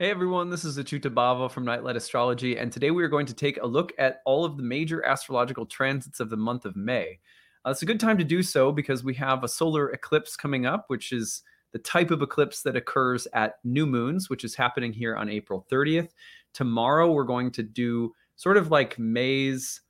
Hey everyone, this is Acyuta-bhava from Nightlight Astrology, and today we are going to take a look at all of the major astrological transits of the month of May. Uh, it's a good time to do so because we have a solar eclipse coming up, which is the type of eclipse that occurs at new moons, which is happening here on April 30th. Tomorrow, we're going to do sort of like May's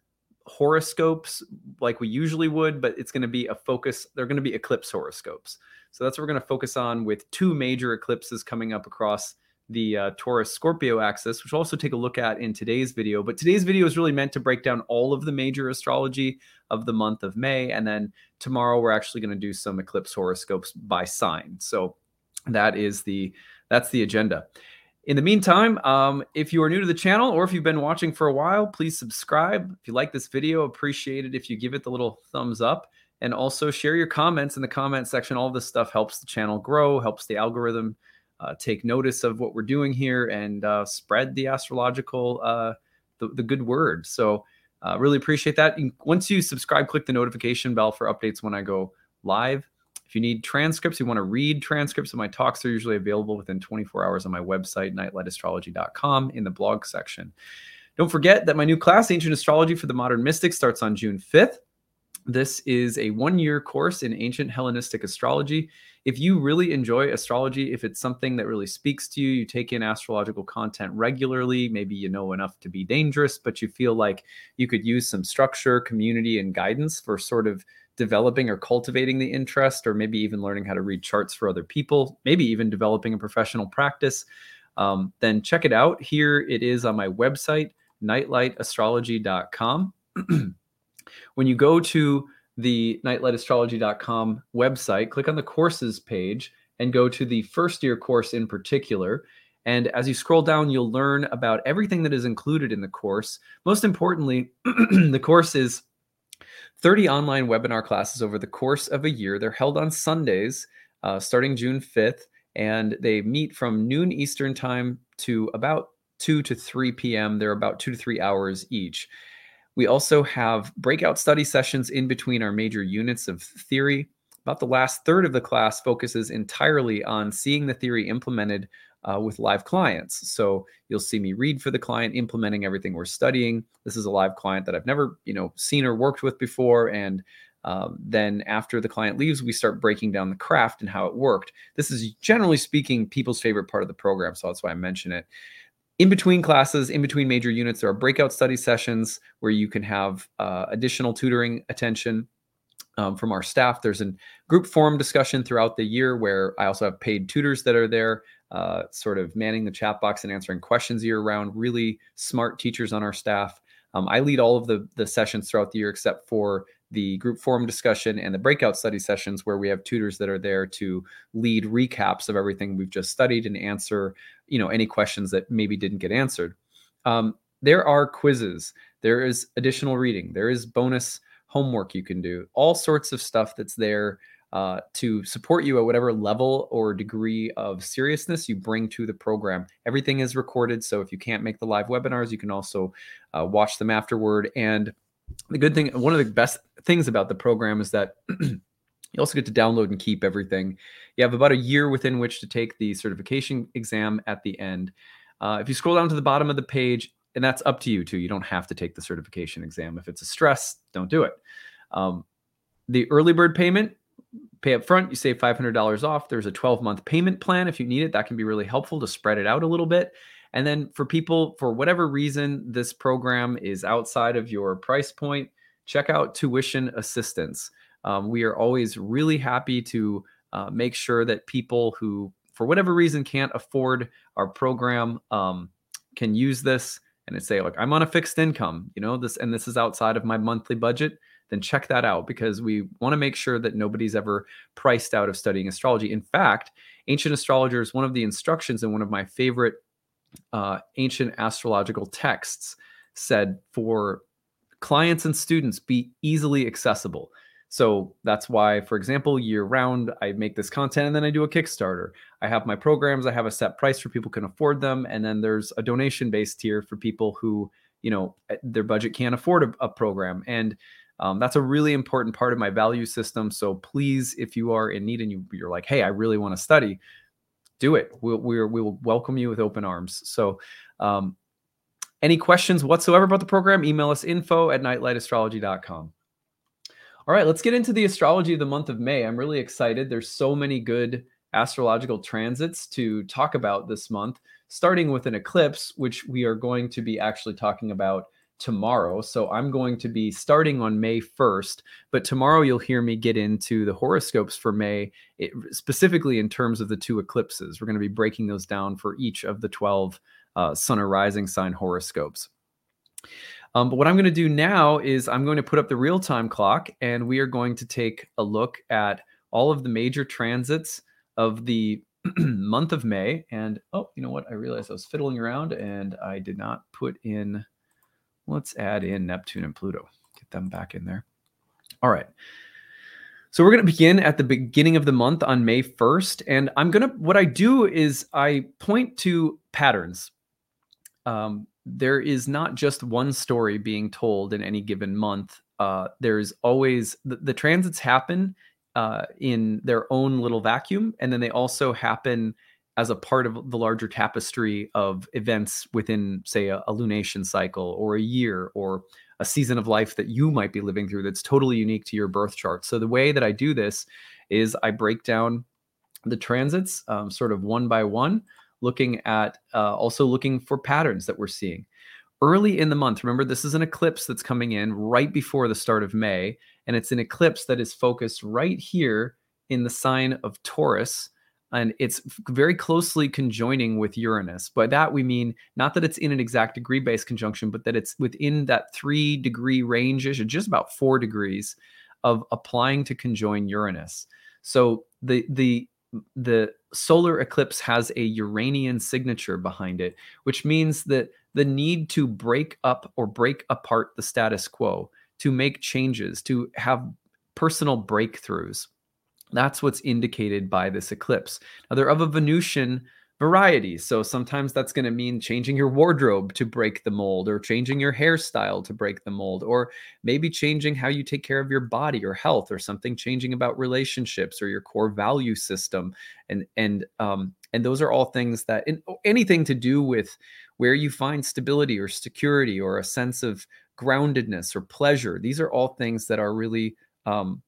horoscopes, like we usually would, but it's going to be a focus. They're going to be eclipse horoscopes. So that's what we're going to focus on with two major eclipses coming up across the uh, Taurus Scorpio axis, which we'll also take a look at in today's video. But today's video is really meant to break down all of the major astrology of the month of May. And then tomorrow we're actually going to do some eclipse horoscopes by sign. So that is the that's the agenda. In the meantime, um, if you are new to the channel or if you've been watching for a while, please subscribe. If you like this video, appreciate it if you give it the little thumbs up. And also share your comments in the comment section. All this stuff helps the channel grow, helps the algorithm uh, take notice of what we're doing here and uh, spread the astrological uh, the, the good word. So uh, really appreciate that. Once you subscribe, click the notification bell for updates when I go live. If you need transcripts, you want to read transcripts of my talks, they're usually available within 24 hours on my website, nightlightastrology.com, in the blog section. Don't forget that my new class, Ancient Astrology for the Modern Mystic, starts on June 5th. This is a one year course in ancient Hellenistic astrology. If you really enjoy astrology, if it's something that really speaks to you, you take in astrological content regularly, maybe you know enough to be dangerous, but you feel like you could use some structure, community, and guidance for sort of developing or cultivating the interest, or maybe even learning how to read charts for other people, maybe even developing a professional practice, um, then check it out. Here it is on my website, nightlightastrology.com. when you go to the nightlightastrology.com website, click on the courses page and go to the first year course in particular. And as you scroll down, you'll learn about everything that is included in the course. Most importantly, the course is 30 online webinar classes over the course of a year. They're held on Sundays uh, starting June 5th, and they meet from noon Eastern time to about 2 to 3 p.m. They're about two to three hours each. We also have breakout study sessions in between our major units of theory. About the last third of the class focuses entirely on seeing the theory implemented uh, with live clients. So you'll see me read for the client, implementing everything we're studying. This is a live client that I've never, you know, seen or worked with before, and um, then after the client leaves, we start breaking down the craft and how it worked. This is generally speaking people's favorite part of the program, so that's why I mention it in between classes, in between major units, there are breakout study sessions where you can have uh, additional tutoring attention um, from our staff. There's a group forum discussion throughout the year where I also have paid tutors that are there, uh, sort of manning the chat box and answering questions year round. Really smart teachers on our staff. Um, I lead all of the the sessions throughout the year except for the group forum discussion and the breakout study sessions where we have tutors that are there to lead recaps of everything we've just studied and answer you know any questions that maybe didn't get answered um, there are quizzes there is additional reading there is bonus homework you can do all sorts of stuff that's there uh, to support you at whatever level or degree of seriousness you bring to the program. Everything is recorded, so if you can't make the live webinars, you can also uh, watch them afterward. And the good thing, one of the best things about the program is that you also get to download and keep everything. You have about a year within which to take the certification exam at the end. Uh, if you scroll down to the bottom of the page, and that's up to you too, you don't have to take the certification exam. If it's a stress, don't do it. Um, the early bird payment, pay up front, you save $500 off. There's a 12 month payment plan if you need it. That can be really helpful to spread it out a little bit. And then for people, for whatever reason, this program is outside of your price point, check out tuition assistance. Um, we are always really happy to uh, make sure that people who, for whatever reason, can't afford our program um, can use this and say, like, I'm on a fixed income, you know, this, and this is outside of my monthly budget. Then check that out because we want to make sure that nobody's ever priced out of studying astrology. In fact, ancient astrologers, one of the instructions in one of my favorite uh, ancient astrological texts said for clients and students be easily accessible. So that's why, for example, year round, I make this content and then I do a Kickstarter. I have my programs, I have a set price for people can afford them. And then there's a donation based tier for people who, you know, eh, their budget can't afford a, a program. And um, that's a really important part of my value system. So please, if you are in need and you, you're like, hey, I really want to study, do it. We'll, we're, we will welcome you with open arms. So, um, any questions whatsoever about the program, email us info at nightlightastrology.com. All right, let's get into the astrology of the month of May. I'm really excited. There's so many good astrological transits to talk about this month, starting with an eclipse, which we are going to be actually talking about tomorrow. So I'm going to be starting on May 1st, but tomorrow you'll hear me get into the horoscopes for May, it, specifically in terms of the two eclipses. We're going to be breaking those down for each of the 12 uh, sun or rising sign horoscopes. Um, but what I'm going to do now is I'm going to put up the real time clock and we are going to take a look at all of the major transits of the month of May. And oh, you know what? I realized I was fiddling around and I did not put in Let's add in Neptune and Pluto, get them back in there. All right. So we're going to begin at the beginning of the month on May 1st. And I'm going to, what I do is I point to patterns. Um, there is not just one story being told in any given month. Uh, there's always the, the transits happen uh, in their own little vacuum, and then they also happen as a part of the larger tapestry of events within, say, a, a, lunation cycle or a year or a season of life that you might be living through that's totally unique to your birth chart. So, the way that I do this is I break down the transits um, sort of one by one, looking at uh, also looking for patterns that we're seeing. Early in the month, remember, this is an eclipse that's coming in right before the start of May, and it's an eclipse that is focused right here in the sign of Taurus and it's very closely conjoining with Uranus. By that we mean not that it's in an exact degree based conjunction, but that it's within that three degree range, just about four degrees of applying to conjoin Uranus. So the the the solar eclipse has a Uranian signature behind it, which means that the need to break up or break apart the status quo, to make changes, to have personal breakthroughs that's what's indicated by this eclipse. Now, they're of a Venusian variety. So sometimes that's going to mean changing your wardrobe to break the mold, or changing your hairstyle to break the mold, or maybe changing how you take care of your body or health, or something changing about relationships or your core value system. And and um, and those are all things that in, anything to do with where you find stability or security or a sense of groundedness or pleasure. These are all things that are really um,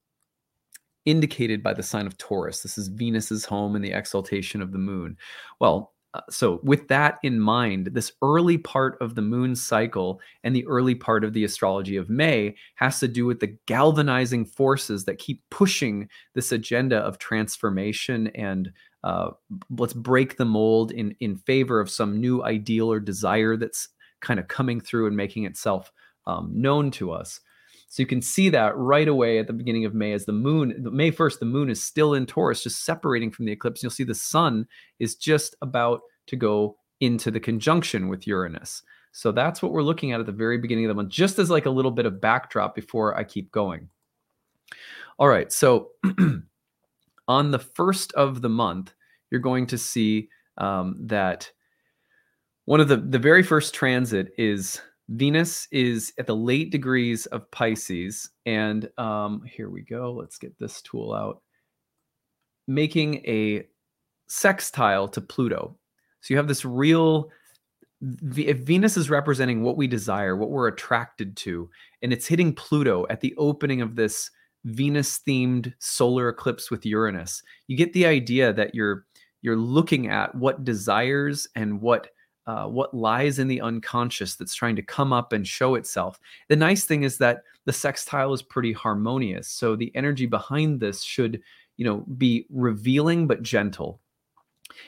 indicated by the sign of Taurus. This is Venus's home and the exaltation of the moon. Well, uh, so with that in mind, this early part of the moon cycle and the early part of the astrology of May has to do with the galvanizing forces that keep pushing this agenda of transformation and uh, let's break the mold in in favor of some new ideal or desire that's kind of coming through and making itself um, known to us. So you can see that right away at the beginning of May as the moon, May 1st, the moon is still in Taurus, just separating from the eclipse. You'll see the sun is just about to go into the conjunction with Uranus. So that's what we're looking at at the very beginning of the month, just as like a little bit of backdrop before I keep going. All right. So on the first of the month, you're going to see um, that one of the the very first transit is Venus is at the late degrees of Pisces. And um, here we go. Let's get this tool out. Making a sextile to Pluto. So you have this real. If Venus is representing what we desire, what we're attracted to, and it's hitting Pluto at the opening of this Venus themed solar eclipse with Uranus, you get the idea that you're you're looking at what desires and what uh, what lies in the unconscious that's trying to come up and show itself. The nice thing is that the sextile is pretty harmonious, so the energy behind this should, you know, be revealing but gentle.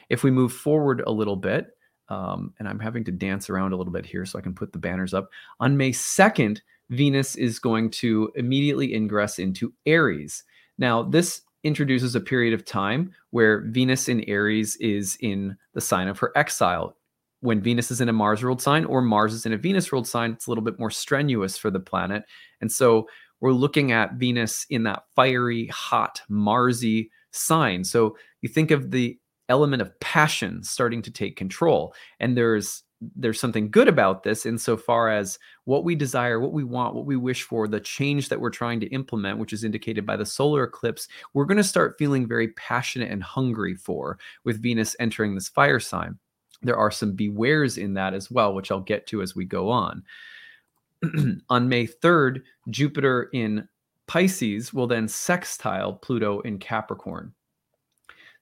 If we move forward a little bit, um, and I'm having to dance around a little bit here so I can put the banners up. On May 2nd, Venus is going to immediately ingress into Aries. Now, this introduces a period of time where Venus in Aries is in the sign of her exile when Venus is in a Mars ruled sign or Mars is in a Venus ruled sign, it's a little bit more strenuous for the planet. And so we're looking at Venus in that fiery, hot, Marsy sign. So you think of the element of passion starting to take control. And there's there's something good about this insofar as what we desire, what we want, what we wish for, the change that we're trying to implement, which is indicated by the solar eclipse, we're going to start feeling very passionate and hungry for with Venus entering this fire sign. There are some bewares in that as well, which I'll get to as we go on. on May 3rd, Jupiter in Pisces will then sextile Pluto in Capricorn.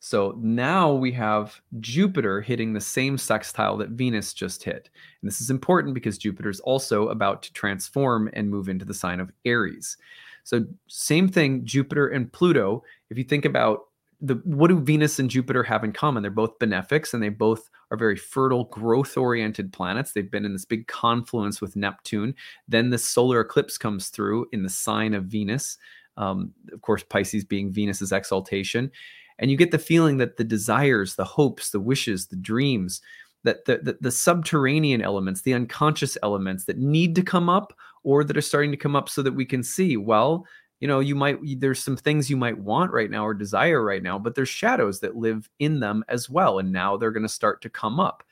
So now we have Jupiter hitting the same sextile that Venus just hit. And this is important because Jupiter is also about to transform and move into the sign of Aries. So same thing, Jupiter and Pluto. If you think about the what do Venus and Jupiter have in common? They're both benefics and they both are very fertile, growth-oriented planets. They've been in this big confluence with Neptune. Then the solar eclipse comes through in the sign of Venus. Um, of course, Pisces being Venus's exaltation. And you get the feeling that the desires, the hopes, the wishes, the dreams, that the, the, the subterranean elements, the unconscious elements that need to come up or that are starting to come up so that we can see, well, you know you might there's some things you might want right now or desire right now but there's shadows that live in them as well and now they're going to start to come up.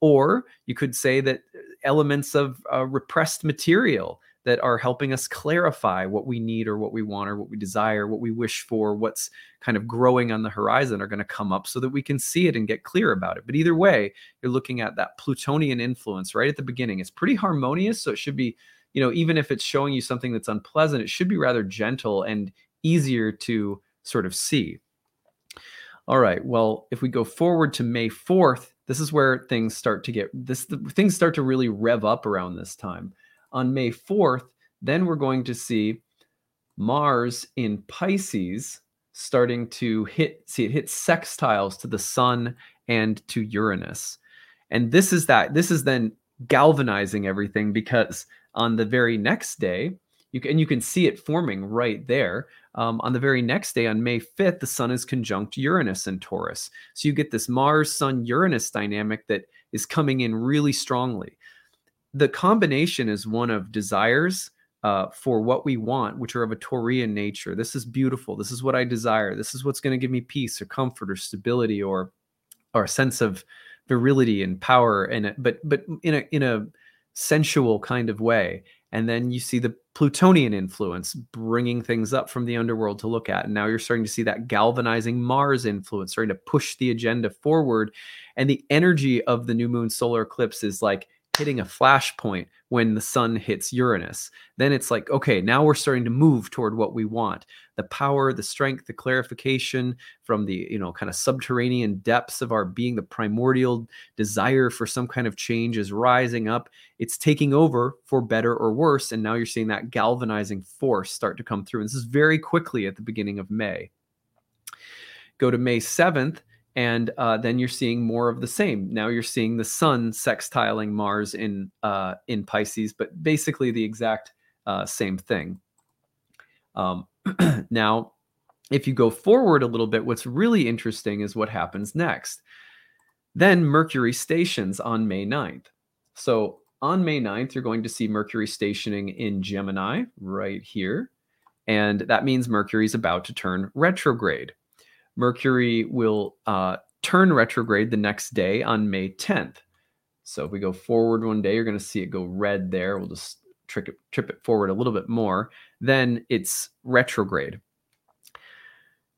Or you could say that uh, elements of uh, repressed material that are helping us clarify what we need or what we want or what we desire what we wish for what's kind of growing on the horizon are going to come up so that we can see it and get clear about it. But either way you're looking at that plutonian influence right at the beginning. It's pretty harmonious so it should be you know, even if it's showing you something that's unpleasant, it should be rather gentle and easier to sort of see. All right. Well, if we go forward to May 4th, this is where things start to get this the, things start to really rev up around this time. On May 4th, then we're going to see Mars in Pisces starting to hit see it hits sextiles to the sun and to Uranus. And this is that this is then galvanizing everything because on the very next day, you can, and you can see it forming right there. Um, on the very next day, on May 5th, the sun is conjunct Uranus in Taurus. So you get this Mars Sun Uranus dynamic that is coming in really strongly. The combination is one of desires uh, for what we want, which are of a Taurian nature. This is beautiful. This is what I desire. This is what's going to give me peace or comfort or stability or or a sense of virility and power. And but but in a in a sensual kind of way. And then you see the Plutonian influence bringing things up from the underworld to look at. And now you're starting to see that galvanizing Mars influence starting to push the agenda forward. And the energy of the new moon solar eclipse is like hitting a flashpoint when the sun hits Uranus. Then it's like, okay, now we're starting to move toward what we want. The power, the strength, the clarification from the, you know, kind of subterranean depths of our being, the primordial desire for some kind of change is rising up. It's taking over for better or worse. And now you're seeing that galvanizing force start to come through. And this is very quickly at the beginning of May. Go to May 7th and uh, then you're seeing more of the same. Now you're seeing the sun sextiling Mars in uh, in Pisces, but basically the exact uh, same thing. Um, now, if you go forward a little bit, what's really interesting is what happens next. Then Mercury stations on May 9th. So on May 9th, you're going to see Mercury stationing in Gemini right here. And that means Mercury is about to turn retrograde. Mercury will uh, turn retrograde the next day on May 10th. So if we go forward one day, you're going to see it go red there. We'll just trick it, trip it forward a little bit more. Then it's retrograde.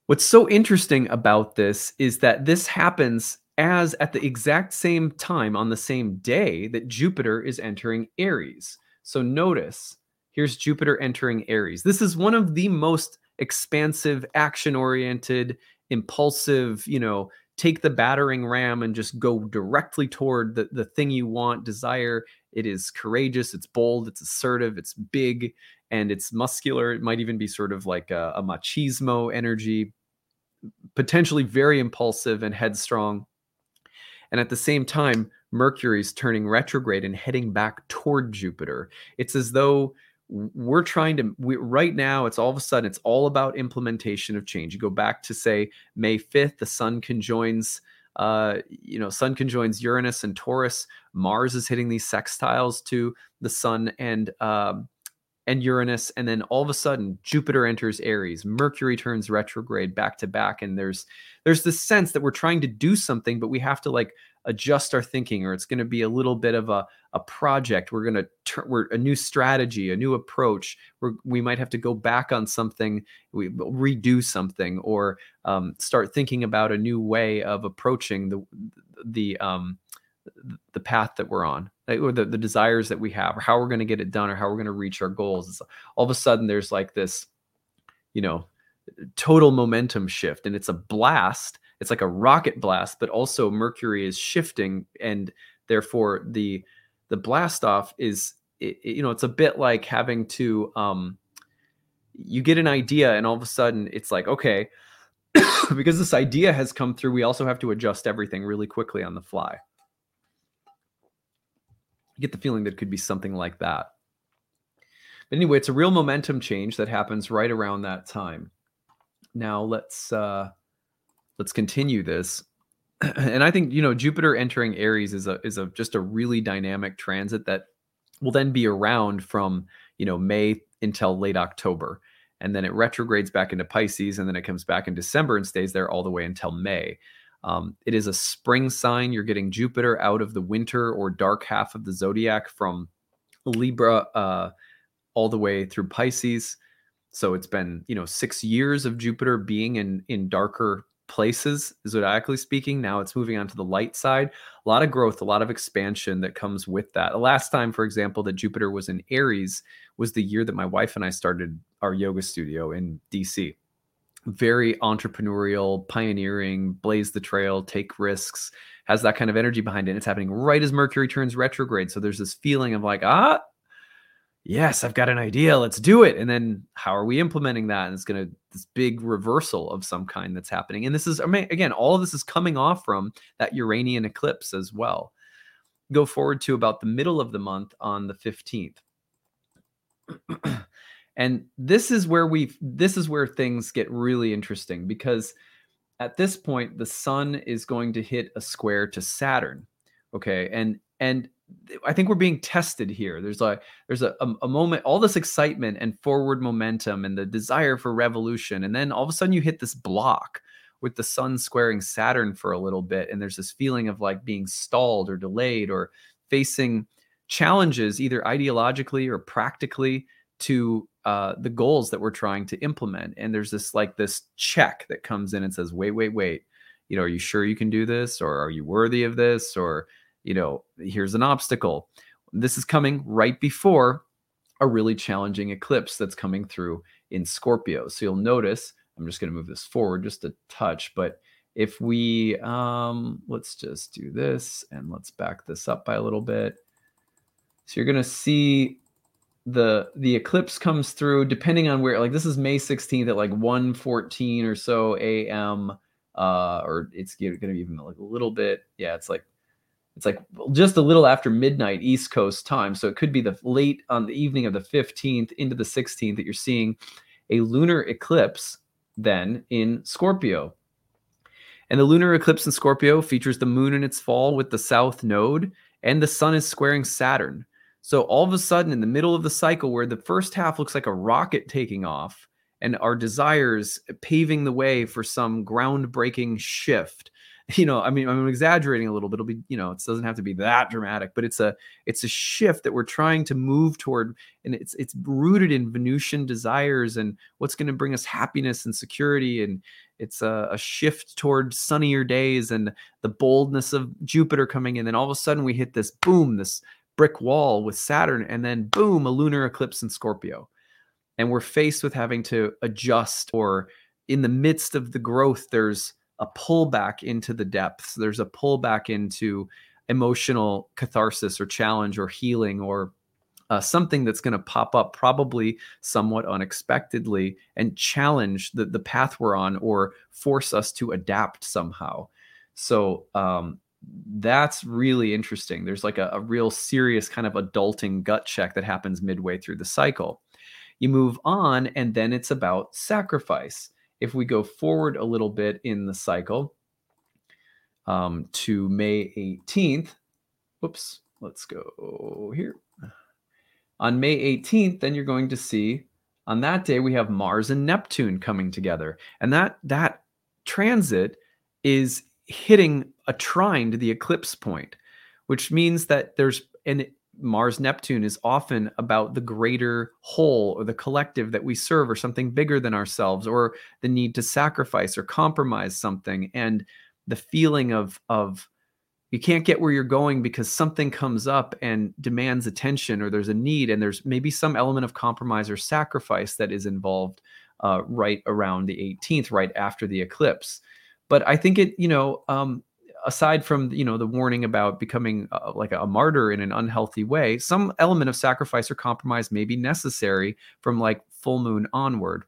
What's so interesting about this is that this happens as at the exact same time on the same day that Jupiter is entering Aries. So notice here's Jupiter entering Aries. This is one of the most expansive, action oriented, impulsive, you know, take the battering ram and just go directly toward the, the thing you want, desire. It is courageous, it's bold, it's assertive, it's big, and it's muscular. It might even be sort of like a, a machismo energy, potentially very impulsive and headstrong. And at the same time, Mercury's turning retrograde and heading back toward Jupiter. It's as though we're trying to we, right now it's all of a sudden it's all about implementation of change. You go back to say may 5th the sun conjoins uh you know sun conjoins uranus and taurus. Mars is hitting these sextiles to the sun and um and uranus. And then all of a sudden jupiter enters aries. Mercury turns retrograde back to back. And there's there's this sense that we're trying to do something but we have to like adjust our thinking or it's going to be a little bit of a, a project. We're going to turn we're a new strategy a new approach. We're, we might have to go back on something we redo something or um, start thinking about a new way of approaching the the um, the path that we're on or the, the desires that we have or how we're going to get it done or how we're going to reach our goals. It's, all of a sudden there's like this you know total momentum shift and it's a blast it's like a rocket blast but also mercury is shifting and therefore the the blast off is it, you know it's a bit like having to um you get an idea and all of a sudden it's like okay because this idea has come through we also have to adjust everything really quickly on the fly. You get the feeling that it could be something like that. But anyway it's a real momentum change that happens right around that time. Now let's uh let's continue this. And i think you know jupiter entering aries is a is a just a really dynamic transit that will then be around from you know may until late october. And then it retrogrades back into pisces and then it comes back in december and stays there all the way until may. Um, it is a spring sign. You're getting jupiter out of the winter or dark half of the zodiac from libra uh, all the way through pisces. So it's been, you know, six years of Jupiter being in in darker places, zodiacally speaking. Now it's moving on to the light side. A lot of growth, a lot of expansion that comes with that. The last time, for example, that Jupiter was in Aries was the year that my wife and I started our yoga studio in DC. Very entrepreneurial, pioneering, blaze the trail, take risks, has that kind of energy behind it. And it's happening right as Mercury turns retrograde. So there's this feeling of like, ah, yes, I've got an idea, let's do it. And then how are we implementing that? And it's going to this big reversal of some kind that's happening. And this is I mean, again, all of this is coming off from that Uranian eclipse as well. Go forward to about the middle of the month on the 15th. and this is where we this is where things get really interesting because at this point the sun is going to hit a square to Saturn. Okay? And and I think we're being tested here. There's a there's a, a, moment, all this excitement and forward momentum and the desire for revolution, and then all of a sudden you hit this block with the sun squaring Saturn for a little bit, and there's this feeling of like being stalled or delayed or facing challenges either ideologically or practically to uh, the goals that we're trying to implement. And there's this like this check that comes in and says, wait, wait, wait. You know, are you sure you can do this, or are you worthy of this, or you know, here's an obstacle. This is coming right before a really challenging eclipse that's coming through in Scorpio. So you'll notice, I'm just going to move this forward just a touch, but if we, um, let's just do this and let's back this up by a little bit. So you're going to see the the eclipse comes through depending on where like this is May 16th at like 1:14 or so a.m. uh or it's going to be even like a little bit yeah it's like it's like just a little after midnight East Coast time. So it could be the late on the evening of the 15th into the 16th that you're seeing a lunar eclipse then in Scorpio. And the lunar eclipse in Scorpio features the moon in its fall with the south node, and the sun is squaring Saturn. So all of a sudden, in the middle of the cycle, where the first half looks like a rocket taking off, and our desires paving the way for some groundbreaking shift, you know, I mean, I'm exaggerating a little bit. It'll be, you know, it doesn't have to be that dramatic, but it's a it's a shift that we're trying to move toward, and it's it's rooted in Venusian desires and what's going to bring us happiness and security, and it's a, a shift toward sunnier days and the boldness of Jupiter coming in. And all of a sudden, we hit this boom, this brick wall with Saturn, and then boom, a lunar eclipse in Scorpio, and we're faced with having to adjust or in the midst of the growth, there's a pullback into the depths. There's a pullback into emotional catharsis or challenge or healing or uh, something that's going to pop up probably somewhat unexpectedly and challenge the, the path we're on or force us to adapt somehow. So um, that's really interesting. There's like a, a real serious kind of adulting gut check that happens midway through the cycle. You move on, and then it's about sacrifice if we go forward a little bit in the cycle um, to May 18th, whoops, let's go here. On May 18th, then you're going to see on that day we have Mars and Neptune coming together. And that that transit is hitting a trine to the eclipse point, which means that there's and Mars Neptune is often about the greater whole or the collective that we serve or something bigger than ourselves or the need to sacrifice or compromise something. And the feeling of of you can't get where you're going because something comes up and demands attention or there's a need and there's maybe some element of compromise or sacrifice that is involved uh, right around the 18th right after the eclipse. But i think it you know um, aside from you know the warning about becoming uh, like a martyr in an unhealthy way some element of sacrifice or compromise may be necessary from like full moon onward.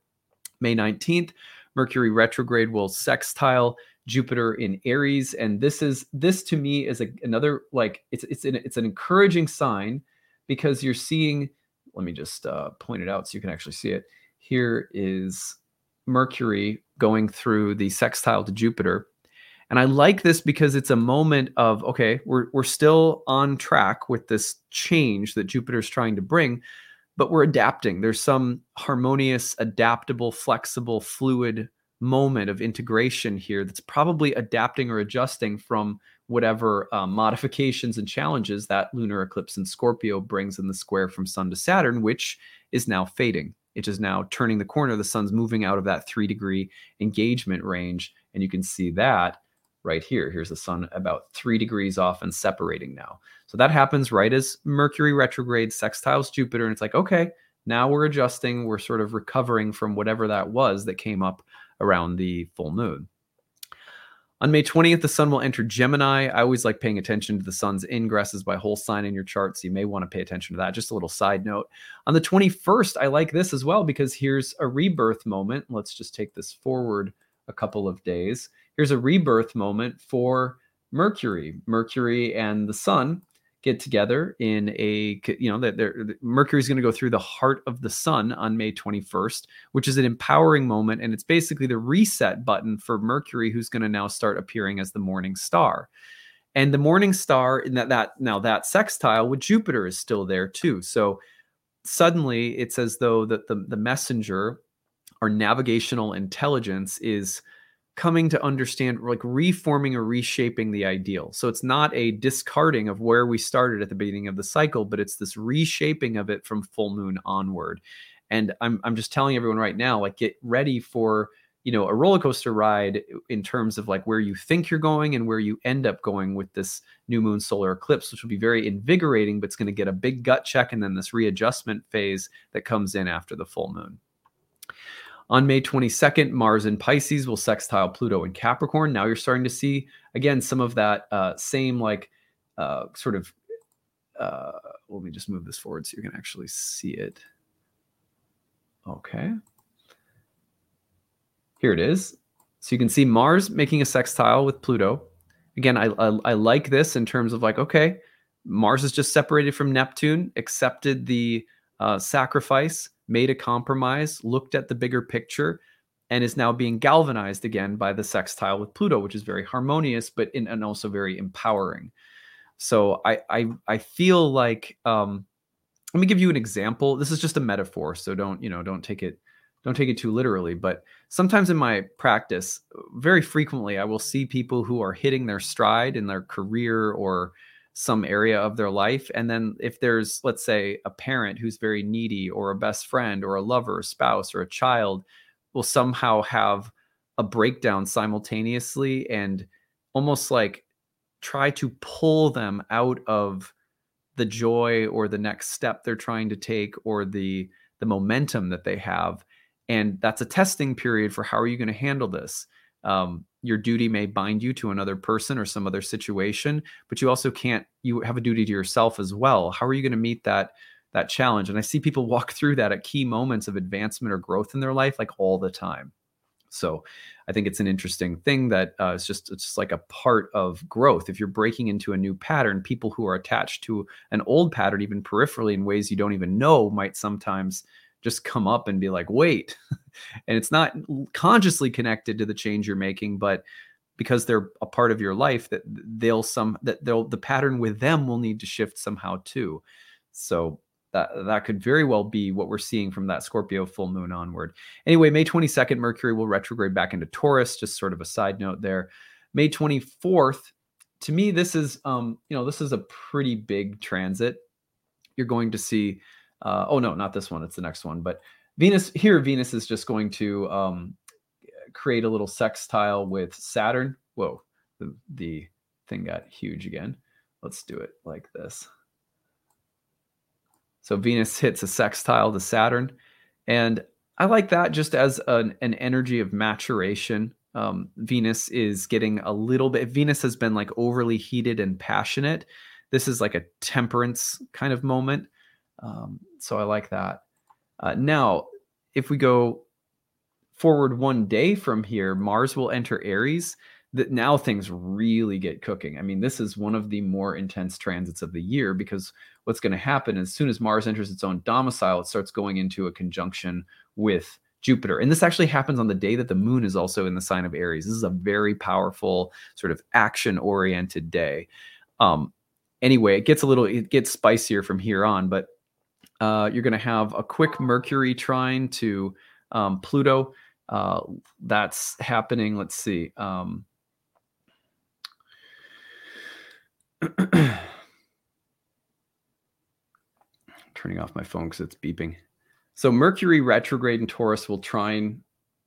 May 19th mercury retrograde will sextile jupiter in aries and this is this to me is a, another like it's it's an, it's an encouraging sign because you're seeing let me just uh, point it out so you can actually see it. Here is mercury going through the sextile to jupiter and I like this because it's a moment of okay, we're we're still on track with this change that Jupiter's trying to bring, but we're adapting. There's some harmonious, adaptable, flexible, fluid moment of integration here that's probably adapting or adjusting from whatever uh, modifications and challenges that lunar eclipse in Scorpio brings in the square from Sun to Saturn, which is now fading. It is now turning the corner. The sun's moving out of that three degree engagement range. And you can see that right here. Here's the sun about three degrees off and separating now. So that happens right as Mercury retrograde sextiles Jupiter. And it's like, okay, now we're adjusting. We're sort of recovering from whatever that was that came up around the full moon. On May 20th, the sun will enter Gemini. I always like paying attention to the sun's ingresses by whole sign in your chart. So you may want to pay attention to that. Just a little side note. On the 21st, I like this as well because here's a rebirth moment. Let's just take this forward a couple of days here's a rebirth moment for Mercury. Mercury and the Sun get together in a you know that Mercury's going to go through the heart of the Sun on May 21st, which is an empowering moment, and it's basically the reset button for Mercury, who's going to now start appearing as the morning star. And the morning star in that that now that sextile with Jupiter is still there too. So suddenly it's as though that the, the messenger our navigational intelligence is coming to understand like reforming or reshaping the ideal. So it's not a discarding of where we started at the beginning of the cycle but it's this reshaping of it from full moon onward. And i'm, I'm just telling everyone right now like get ready for you know a roller coaster ride in terms of like where you think you're going and where you end up going with this new moon solar eclipse which will be very invigorating but it's going to get a big gut check and then this readjustment phase that comes in after the full moon on May 22nd, Mars in Pisces will sextile Pluto in Capricorn. Now you're starting to see, again, some of that uh, same like uh, sort of. Uh, let me just move this forward so you can actually see it. Okay. Here it is. So you can see Mars making a sextile with Pluto. Again, I, I, I like this in terms of like, okay, Mars is just separated from Neptune, accepted the uh, sacrifice made a compromise, looked at the bigger picture, and is now being galvanized again by the sextile with Pluto, which is very harmonious, but in, and also very empowering. So I I I feel like um, let me give you an example. This is just a metaphor, so don't you know don't take it don't take it too literally. But sometimes in my practice, very frequently, I will see people who are hitting their stride in their career or some area of their life. And then if there's, let's say, a parent who's very needy, or a best friend, or a lover, a spouse, or a child, will somehow have a breakdown simultaneously and almost like try to pull them out of the joy or the next step they're trying to take or the the momentum that they have and that's a testing period for how are you going to handle this um, your duty may bind you to another person or some other situation but you also can't you have a duty to yourself as well. How are you going to meet that that challenge? And i see people walk through that at key moments of advancement or growth in their life like all the time. So i think it's an interesting thing that uh, it's just it's just like a part of growth. If you're breaking into a new pattern people who are attached to an old pattern even peripherally in ways you don't even know might sometimes just come up and be like, wait. and it's not consciously connected to the change you're making, but because they're a part of your life that they'll some that they'll the pattern with them will need to shift somehow too. So that that could very well be what we're seeing from that Scorpio full moon onward. Anyway, May 22nd, Mercury will retrograde back into Taurus. Just sort of a side note there. May 24th, to me, this is um, you know, this is a pretty big transit. You're going to see, uh, oh no, not this one, it's the next one, but Venus here, Venus is just going to um, create a little sextile with Saturn. Whoa, the, the thing got huge again. Let's do it like this. So Venus hits a sextile to Saturn. And I like that just as an, an energy of maturation. Um, Venus is getting a little bit, Venus has been like overly heated and passionate. This is like a temperance kind of moment. Um, so I like that. Uh, now, if we go forward one day from here, Mars will enter Aries. That now things really get cooking. I mean, this is one of the more intense transits of the year because what's going to happen as soon as Mars enters its own domicile, it starts going into a conjunction with Jupiter. And this actually happens on the day that the moon is also in the sign of Aries. This is a very powerful, sort of action oriented day. Um, anyway, it gets a little, it gets spicier from here on, but uh, you're going to have a quick Mercury trine to um, Pluto. Uh, that's happening. Let's see. Um, turning off my phone because it's beeping. So Mercury retrograde in Taurus will trine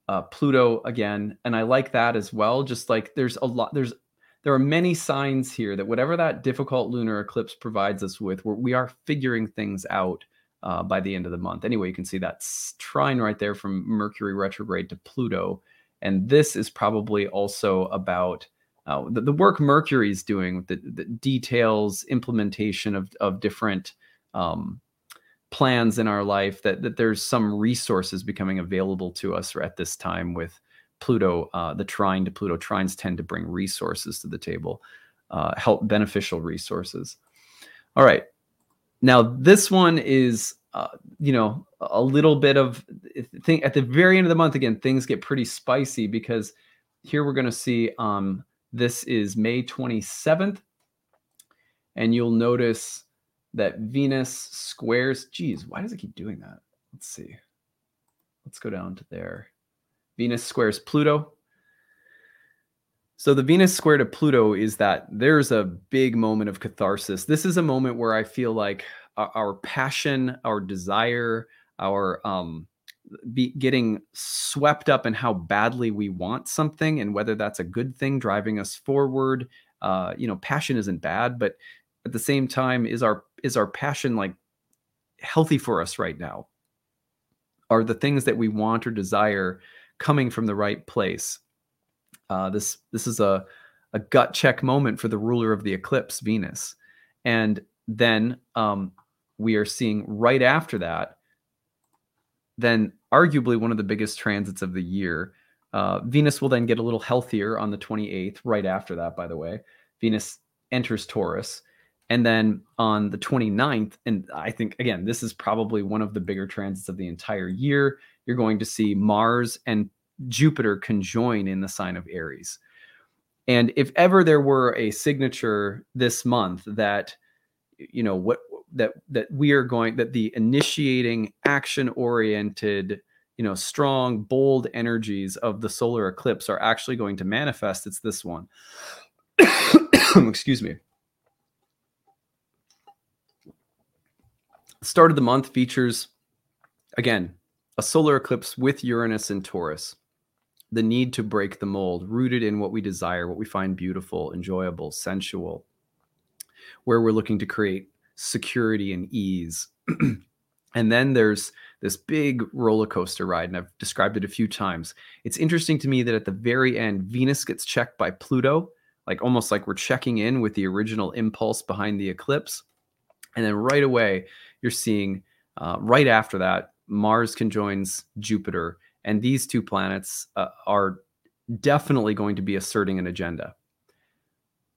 uh, Pluto again, and I like that as well. Just like there's a lot, there's there are many signs here that whatever that difficult lunar eclipse provides us with, we we are figuring things out uh, by the end of the month. Anyway, you can see that trine right there from Mercury retrograde to Pluto, and this is probably also about. Uh, the, the, work Mercury is doing, the, the details, implementation of, of different um, plans in our life that that there's some resources becoming available to us at this time with Pluto, uh, the trine to Pluto. Trines tend to bring resources to the table, uh, help beneficial resources. All right, now this one is uh, you know a little bit of thing at the very end of the month. Again, things get pretty spicy because here we're going to see um, this is May 27th, and you'll notice that Venus squares. Geez, why does it keep doing that? Let's see. Let's go down to there. Venus squares Pluto. So the Venus square to Pluto is that there's a big moment of catharsis. This is a moment where I feel like our, passion, our desire, our um, be getting swept up in how badly we want something and whether that's a good thing driving us forward. Uh, you know, passion isn't bad, but at the same time is our is our passion like healthy for us right now are the things that we want or desire coming from the right place uh, this this is a a gut check moment for the ruler of the eclipse venus. And then um, we are seeing right after that then arguably one of the biggest transits of the year uh, venus will then get a little healthier on the 28th right after that by the way. Venus enters taurus and then on the 29th, and I think, again, this is probably one of the bigger transits of the entire year, you're going to see Mars and Jupiter conjoin in the sign of Aries. And if ever there were a signature this month that, you know, what that that we are going that the initiating action oriented you know strong bold energies of the solar eclipse are actually going to manifest it's this one excuse me start of the month features, again, a solar eclipse with Uranus and Taurus. The need to break the mold, rooted in what we desire, what we find beautiful, enjoyable, sensual, where we're looking to create security and ease. and then there's this big roller coaster ride, and I've described it a few times. It's interesting to me that at the very end, Venus gets checked by Pluto, like almost like we're checking in with the original impulse behind the eclipse. And then right away, you're seeing uh, right after that, Mars conjoins Jupiter, and these two planets uh, are definitely going to be asserting an agenda.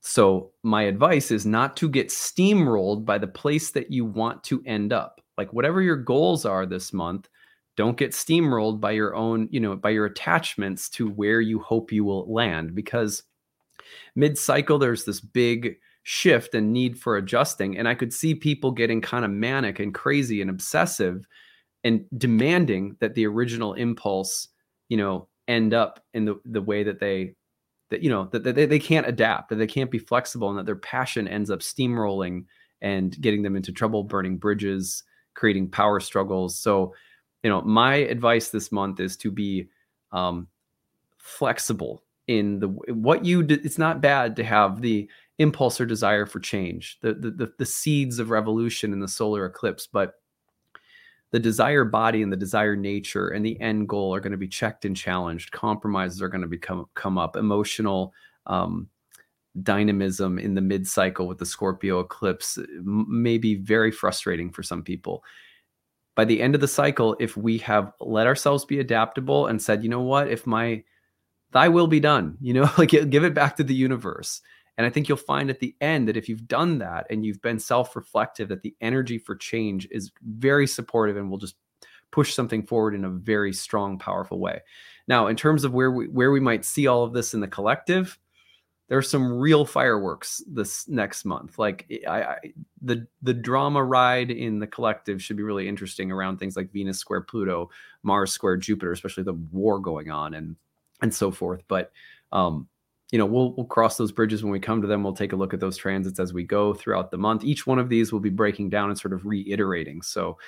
So, my advice is not to get steamrolled by the place that you want to end up. Like, whatever your goals are this month, don't get steamrolled by your own, you know, by your attachments to where you hope you will land because mid cycle, there's this big shift and need for adjusting. And I could see people getting kind of manic and crazy and obsessive and demanding that the original impulse, you know, end up in the, the way that they that you know that, that they, they can't adapt that they can't be flexible and that their passion ends up steamrolling and getting them into trouble burning bridges creating power struggles. So you know my advice this month is to be um, flexible in the what you do it's not bad to have the impulse or desire for change the, the the, the seeds of revolution in the solar eclipse but the desire body and the desire nature and the end goal are going to be checked and challenged. Compromises are going to become come up. Emotional um, dynamism in the mid cycle with the Scorpio eclipse may be very frustrating for some people. By the end of the cycle, if we have let ourselves be adaptable and said, you know what, if my thy will be done, you know, like give it back to the universe and I think you'll find at the end that if you've done that and you've been self reflective, that the energy for change is very supportive and will just push something forward in a very strong, powerful way. Now, in terms of where we where we might see all of this in the collective, there's some real fireworks this next month. Like I, I, the the drama ride in the collective should be really interesting around things like Venus square Pluto, Mars square Jupiter, especially the war going on and and so forth. But um, you know we'll we'll cross those bridges when we come to them. We'll take a look at those transits as we go throughout the month. Each one of these will be breaking down and sort of reiterating. So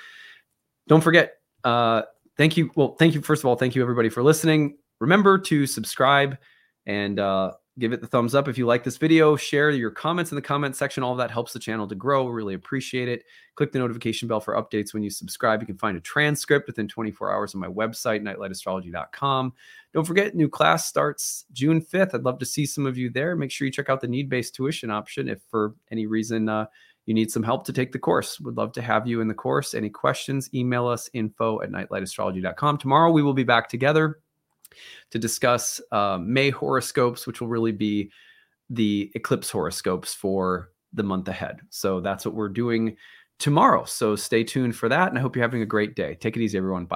don't forget uh thank you. Well thank you first of all thank you everybody for listening. Remember to subscribe and uh give it the thumbs up. If you like this video share your comments in the comment section. All of that helps the channel to grow. Really appreciate it. Click the notification bell for updates when you subscribe. You can find a transcript within 24 hours on my website nightlightastrology.com don't forget new class starts june 5th i'd love to see some of you there. Make sure you check out the need-based tuition option if for any reason uh, you need some help to take the course. Would love to have you in the course. Any questions email us info at nightlightastrology.com tomorrow we will be back together to discuss uh, May horoscopes, which will really be the eclipse horoscopes for the month ahead. So that's what we're doing tomorrow. So stay tuned for that. And I hope you're having a great day. Take it easy, everyone. Bye.